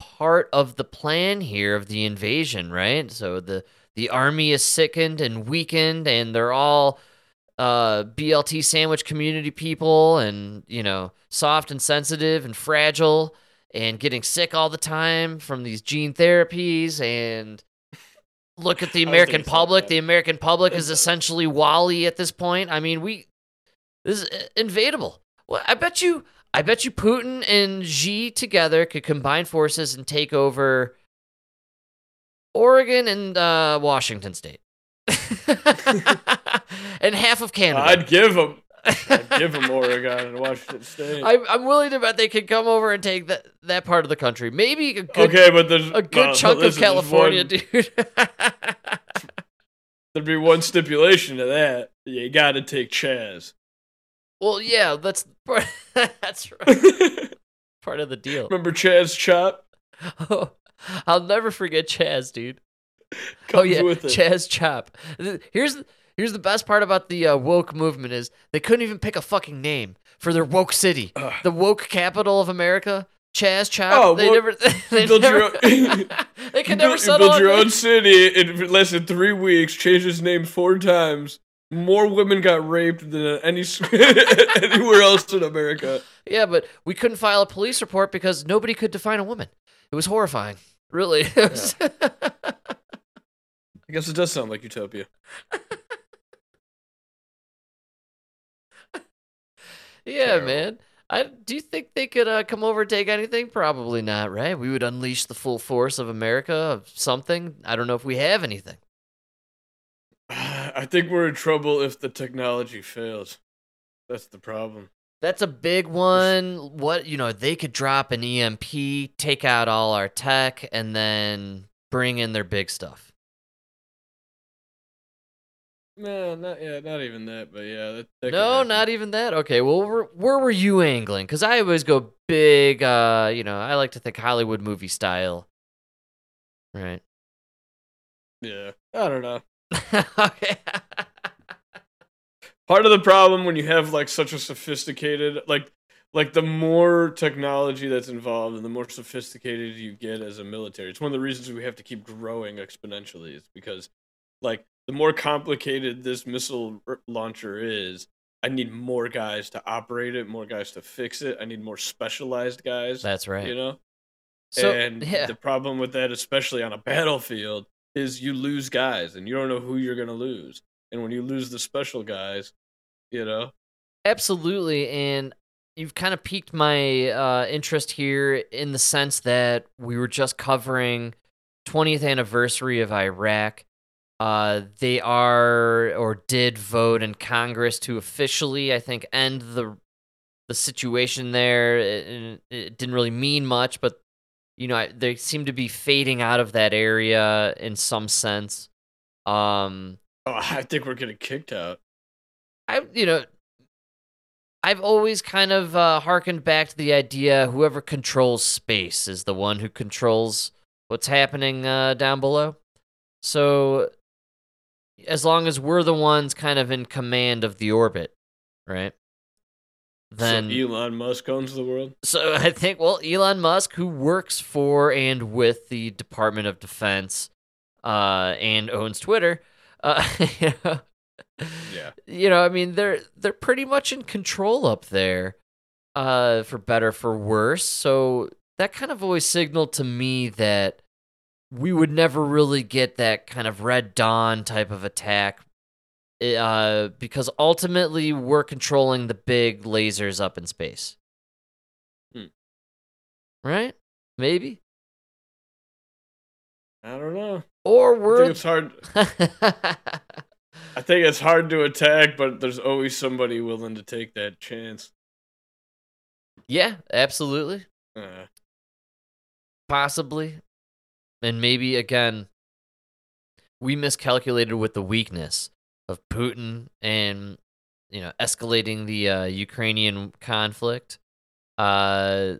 part of the plan here of the invasion, right? So the the army is sickened and weakened and they're all uh BLT sandwich community people and, you know, soft and sensitive and fragile and getting sick all the time from these gene therapies and look at the American think it's like public. that. The American public is essentially WALL-E at this point. I mean, we this is invadable. Well, I bet you I bet you Putin and Xi together could combine forces and take over Oregon and uh, Washington State. and half of Canada. I'd give them. I'd give them Oregon and Washington State. I, I'm willing to bet they could come over and take that, that part of the country. Maybe a good, okay, but there's a good no, chunk listen, of California, one- dude. There'd be one stipulation to that. You got to take Chaz. well, yeah, that's that's right. part of the deal. Remember Chaz Chop? Oh, I'll never forget Chaz, dude. oh yeah, with it. Chaz Chop. Here's here's the best part about the uh, woke movement is they couldn't even pick a fucking name for their woke city, the woke capital of America. Chaz Chop. Oh, they well, never. They, build your own- they build, never you settle build on your own city in less than three weeks. Changed his name four times. More women got raped than any anywhere else in America. Yeah, but we couldn't file a police report because nobody could define a woman. It was horrifying. Really. Was- I guess it does sound like utopia. Yeah, Terrible. man. I do you think they could uh, come over and take anything? Probably not, right? We would unleash the full force of America of something. I don't know if we have anything. I think we're in trouble if the technology fails. That's the problem. That's a big one. What you know, they could drop an EMP, take out all our tech, and then bring in their big stuff. No, not yeah, not even that. But yeah, that, that No, not even that. Okay, well, where, where were you angling? Because I always go big. Uh, you know, I like to think Hollywood movie style. Right. Yeah, I don't know. okay. Part of the problem when you have like such a sophisticated like like the more technology that's involved and the more sophisticated you get as a military. It's one of the reasons we have to keep growing exponentially. Is because like the more complicated this missile launcher is, I need more guys to operate it, more guys to fix it. I need more specialized guys. That's right. You know? So and yeah, the problem with that, especially on a battlefield, is you lose guys and you don't know who you're going to lose. And when you lose the special guys, you know, absolutely. And you've kind of piqued my uh, interest here in the sense that we were just covering 20th anniversary of Iraq. Uh, they are or did vote in Congress to officially, I think, end the the situation there. It, it didn't really mean much, but you know, I- they seem to be fading out of that area in some sense. Um, oh, I think we're getting kicked out. I, you know, I've always kind of uh, harkened back to the idea whoever controls space is the one who controls what's happening uh, down below. So, as long as we're the ones kind of in command of the orbit, right? Then so Elon Musk owns the world. so I think, well, Elon Musk, who works for and with the Department of Defense, uh, and owns Twitter, uh, you know, Yeah. you know, I mean, they're they're pretty much in control up there, uh, for better for worse. So that kind of always signaled to me that we would never really get that kind of Red Dawn type of attack, uh, because ultimately we're controlling the big lasers up in space. Hmm. Right? Maybe. I don't know. Or we're think it's hard. I think it's hard to attack, but there's always somebody willing to take that chance. yeah, absolutely. Uh, Possibly. And maybe again, we miscalculated with the weakness of Putin and you know escalating the uh, Ukrainian conflict. Uh,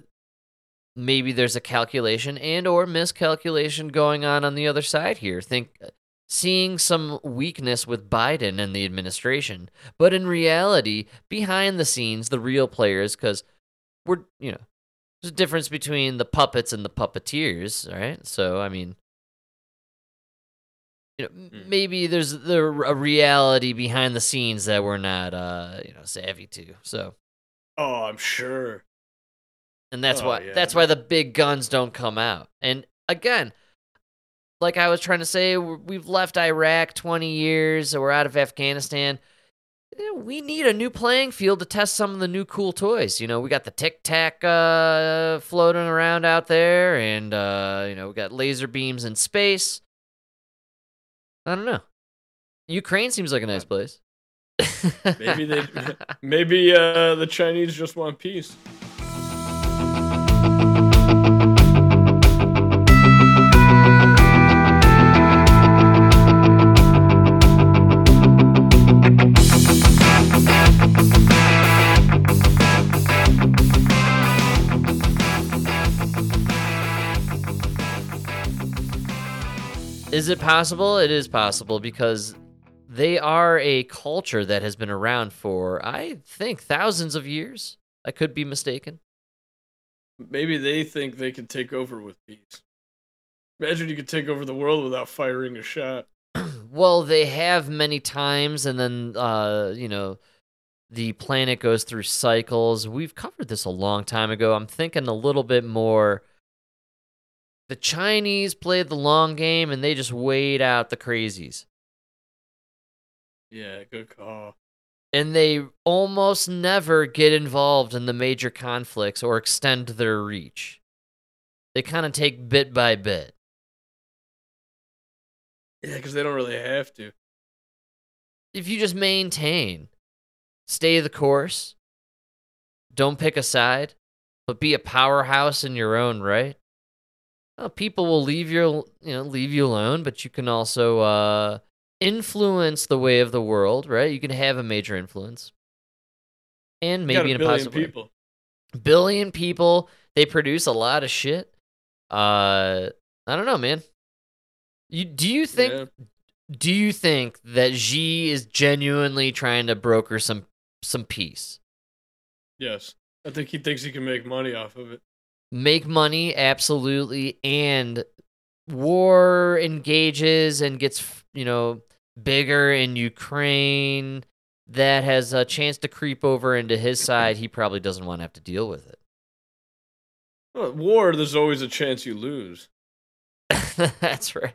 maybe there's a calculation and or miscalculation going on on the other side here. Think seeing some weakness with Biden and the administration, but in reality, behind the scenes, the real players, because we're you know there's a difference between the puppets and the puppeteers, right? So, I mean, you know, Mm. maybe there's the a reality behind the scenes that we're not, uh, you know, savvy to. So, oh, I'm sure. and that's Oh, why yeah. that's why the big guns don't come out. And again, like I was trying to say, we've left Iraq 20 years, we're out of Afghanistan. We need a new playing field to test some of the new cool toys. You know, we got the Tic Tac uh, floating around out there, and uh, you know, we got laser beams in space. I don't know. Ukraine seems like a nice place. Maybe they, maybe uh, the Chinese just want peace. Is it possible? It is possible because they are a culture that has been around for, I think, thousands of years. I could be mistaken. Maybe they think they can take over with peace. Imagine you could take over the world without firing a shot. Well, they have many times, and then, uh, you know, the planet goes through cycles. We've covered this a long time ago. I'm thinking a little bit more. The Chinese played the long game and they just weighed out the crazies. Yeah, good call. and they almost never get involved in the major conflicts or extend their reach. They kind of take bit by bit. Yeah, because they don't really have to. If you just maintain, stay the course, don't pick a side, but be a powerhouse in your own right. Well, people will leave your, you know, leave you alone, but you can also uh, influence the way of the world, right? You can have a major influence, and maybe a in a billion positive way. people. billion people. They produce a lot of shit. Uh, I don't know, man. You do you think Yeah. do you think that Xi is genuinely trying to broker some some peace? Yes. I think he thinks he can make money off of it. Make money, absolutely, and war engages and gets you know bigger in Ukraine. That has a chance to creep over into his side. He probably doesn't want to have to deal with it. Well, war, there's always a chance you lose. That's right.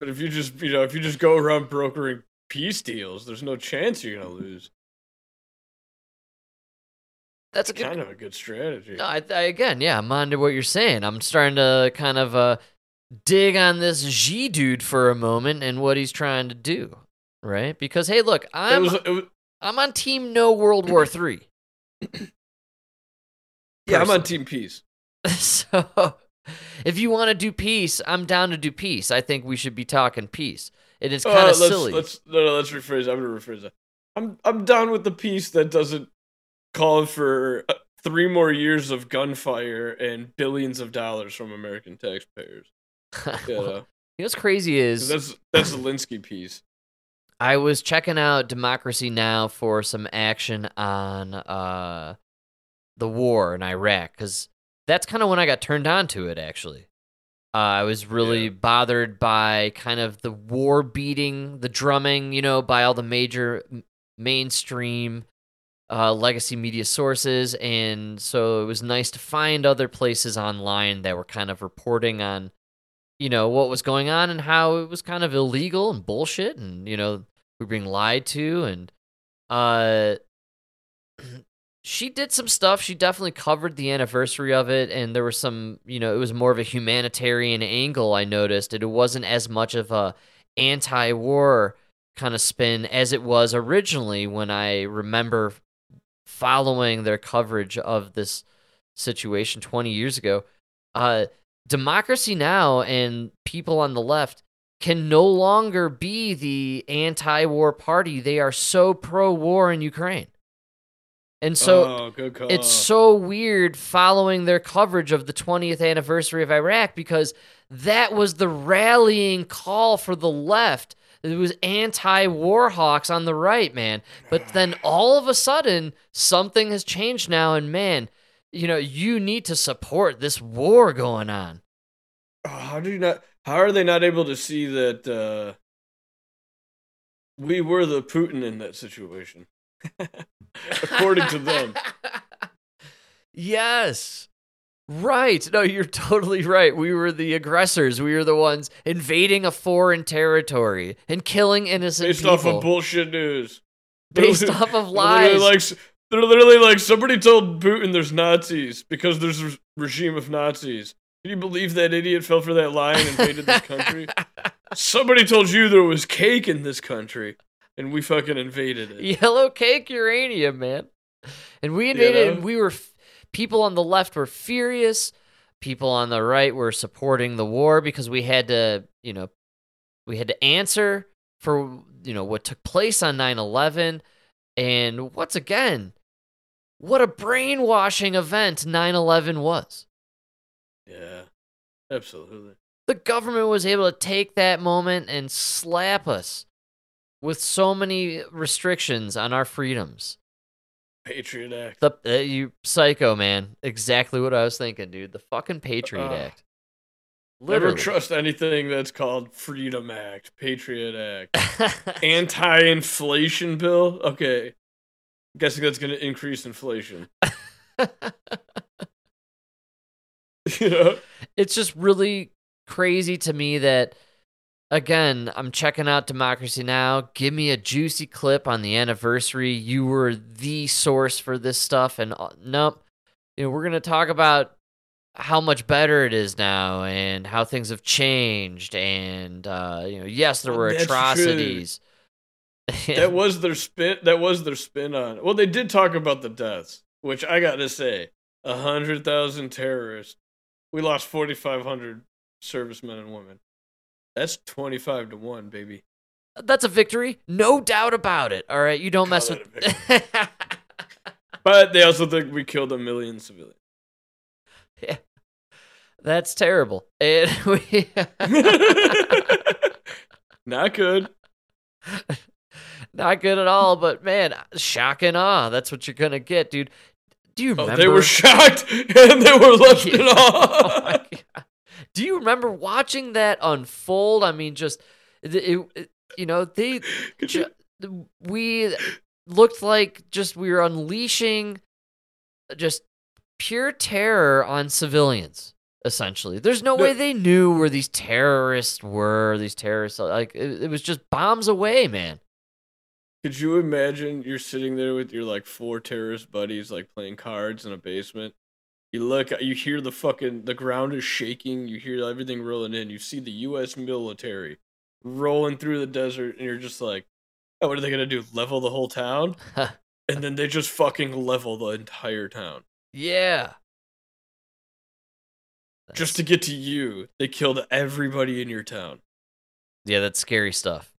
But if you just, you know, if you just go around brokering peace deals, there's no chance you're gonna lose. That's a good kind of a good strategy. I, I, again, yeah, I'm onto what you're saying. I'm starting to kind of uh, dig on this Xi dude for a moment and what he's trying to do, right? Because hey, look, I'm was- it was- I'm on team no World War Three. yeah, I'm on team peace. so if you want to do peace, I'm down to do peace. I think we should be talking peace. It is Uh, kind of let's, silly. Let's no, no, let's rephrase. I'm gonna rephrase that. I'm I'm down with the peace that doesn't call for uh, three more years of gunfire and billions of dollars from American taxpayers. You know? You know what's crazy is that's that's the Zelensky peace. I was checking out Democracy Now for some action on uh, the war in Iraq because that's kind of when I got turned on to it. Actually, uh, I was really bothered by kind of the war beating, the drumming, you know, by all the major m- mainstream uh, legacy media sources, and so it was nice to find other places online that were kind of reporting on you know what was going on and how it was kind of illegal and bullshit and you know we were being lied to and uh she did some stuff. She definitely covered the anniversary of it and there was some you know it was more of a humanitarian angle i noticed it wasn't as much of a anti-war kind of spin as it was originally when i remember following their coverage of this situation 20 years ago uh democracy now! and people on the left can no longer be the anti-war party. They are so pro-war in ukraine. And so Oh, it's so weird following their coverage of the 20th anniversary of iraq because that was the rallying call for the left it was anti-war hawks on the right man but then all of a sudden something has changed now and man you know you need to support this war going on Oh, how do you not? How are they not able to see that uh, we were the Putin in that situation? According to them, Yes. Right. No, you're totally right. We were the aggressors. We were the ones invading a foreign territory and killing innocent Based people. Based off of bullshit news. Based They're off of literally lies. Like, they're literally like somebody told Putin there's Nazis because there's a regime of Nazis. Can you believe that idiot fell for that lie and invaded this country? somebody told you there was cake in this country, and we fucking invaded it. Yellow cake uranium, man. And we invaded, know? and we were, people on the left were furious. People on the right were supporting the war because we had to, you know, we had to answer for, you know, what took place on 9 11. And once again, what a brainwashing event 9 11 was. Yeah, absolutely. The government was able to take that moment and slap us with so many restrictions on our freedoms. Patriot Act. The uh, you psycho man, exactly what I was thinking, dude. The fucking Patriot Ugh. Act. Never trust anything that's called Freedom Act, Patriot Act, anti-inflation bill. Okay, I'm guessing that's going to increase inflation. you know? it's just really crazy to me that again, I'm checking out Democracy Now. Give me a juicy clip on the anniversary. You were the source for this stuff and uh, nope. You know, we're going to talk about how much better it is now and how things have changed and uh, you know, yes, there were that's atrocities. That was their spin. That was their spin on. it. Well, they did talk about the deaths, which I got to say, a hundred thousand terrorists. We lost forty five hundred servicemen and women. That's twenty five to one, baby. That's a victory, no doubt about it. All right, you don't mess Call with. But they also think we killed a million civilians. Yeah. That's terrible. And we Not good. not good at all. But man, shock and ah, awe. That's what you're gonna get, dude. Do you Oh, remember? they were shocked and they were left in Yeah. Oh awe. my God. Do you remember watching that unfold? I mean, just it, it- you know, they ju- we looked like just we were unleashing just pure terror on civilians. Essentially, there's no No. way they knew where these terrorists were. These terrorists, like it, it was just bombs away, man. Could you imagine you're sitting there with your like four terrorist buddies, like playing cards in a basement? You look, you hear the fucking the ground is shaking. You hear everything rolling in. You see the U.S. military rolling through the desert, and you're just like, "Oh, what are they gonna do? Level the whole town?" and then they just fucking level the entire town yeah, just to get to you. They killed everybody in your town. yeah, that's scary stuff.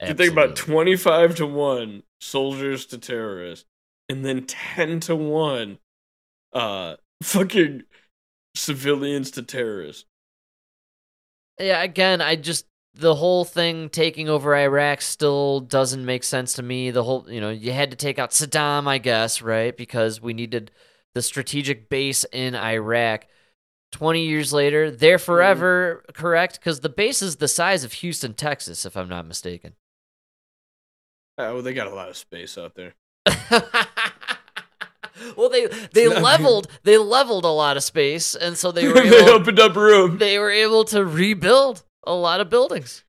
You think about 25 to 1 soldiers to terrorists, and then 10 to 1 uh fucking civilians to terrorists. Yeah, again, I just the whole thing taking over Iraq still doesn't make sense to me. The whole, you know, you had to take out Saddam, I guess, right? Because we needed the strategic base in Iraq. 20 years later, they're mm-hmm. forever correct because the base is the size of Houston, Texas, if I'm not mistaken. Oh, well, they got a lot of space out there. well, they they leveled they leveled a lot of space, and so they were they able, opened up room. they were able to rebuild a lot of buildings.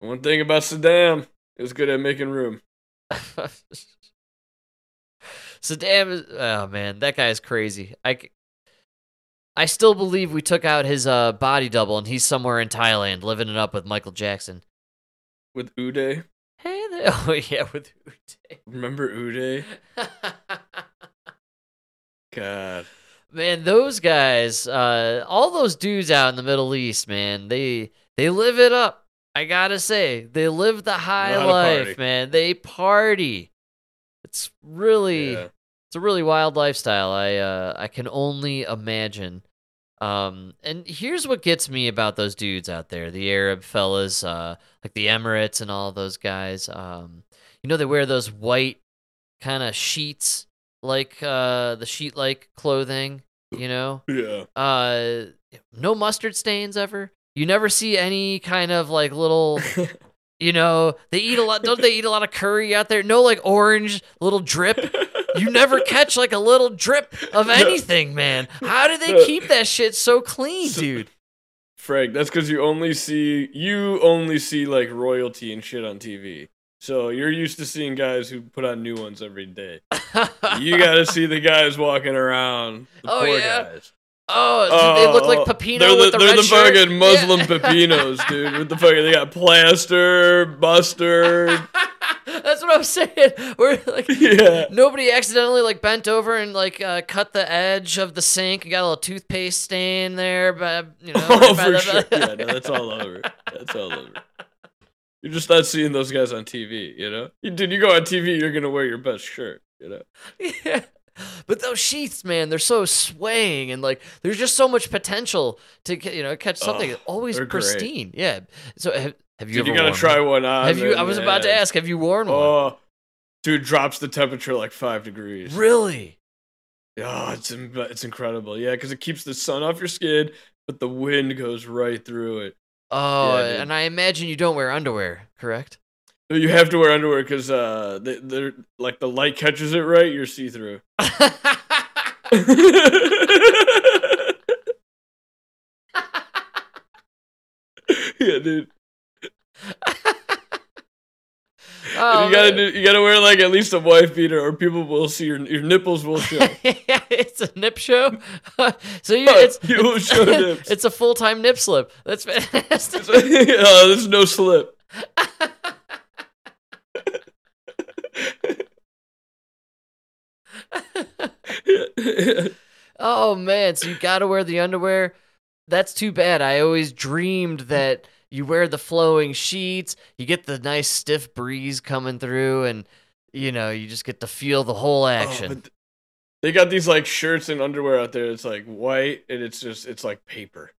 One thing about Saddam, was good at making room. Saddam is oh man, that guy is crazy. I I still believe we took out his uh, body double and he's somewhere in Thailand living it up with Michael Jackson. With Uday. Hey there. Oh yeah, with Uday. Remember Uday? God. man, those guys, uh, all those dudes out in the Middle East, man, they they live it up. I gotta say, they live the high Know how to life, man. They party. It's really Yeah. it's a really wild lifestyle. I uh, I can only imagine. Um, and here's what gets me about those dudes out there, the Arab fellas, uh, like the Emirates and all those guys. Um, you know they wear those white kind of sheets, like uh, the sheet-like clothing. You know, Yeah. uh, no mustard stains ever. You never see any kind of like little you know, they eat a lot. Don't they eat a lot of curry out there? No, like orange little drip. you never catch like a little drip of anything, man. How do they keep that shit so clean, dude? Frank, that's because you only see you only see like royalty and shit on TV. So you're used to seeing guys who put on new ones every day. you got to see the guys walking around. The Oh, poor yeah? guys. Oh, they look like Oh, Pepino They're the, with the they're red the shirt? fucking Muslim Yeah. pepinos, dude. With the fucking, they got plaster, mustard. That's what I'm saying. We're like, Yeah. nobody accidentally like bent over and like uh, cut the edge of the sink and got a little toothpaste stain there, but you know. Oh, for sure. Yeah, no, that's all over. That's all over. You're just not seeing those guys on TV, you know? You- Dude, you go on TV, you're gonna wear your best shirt, you know? yeah. But those sheaths, man, they're so swaying and like there's just so much potential to you know catch something Oh, always they're great. pristine. Yeah. So have, have you Dude, you ever gotta worn try one on. Have you? I man, was about to ask. Have you worn one? Oh, dude, drops the temperature like five degrees. Really? Oh, it's it's incredible. Yeah, because it keeps the sun off your skin, but the wind goes right through it. Oh, Yeah, and I imagine you don't wear underwear, correct? You have to wear underwear because uh, they, they're like the light catches it right. You're see through. yeah, dude. Oh, you gotta man. do, you gotta wear like at least a wife beater, or people will see your your nipples will show. yeah, it's a nip show. so you, it's you will show nips. it's a full time nip slip. That's fantastic. oh, there's no slip. oh man, so you got to wear the underwear. That's too bad. I always dreamed that you wear the flowing sheets, you get the nice stiff breeze coming through, and you know you just get to feel the whole Oh, action. but th- they got these like shirts and underwear out there. It's like white and it's just it's like paper.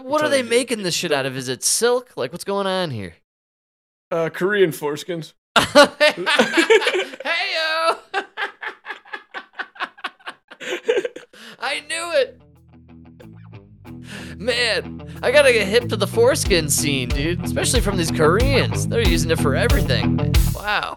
what are they making this shit out of? Is it silk? Like what's going on here? Uh, Korean foreskins. hey yo! I knew it. Man, I gotta get hip to the foreskin scene, dude. Especially from these Koreans. They're using it for everything. Wow.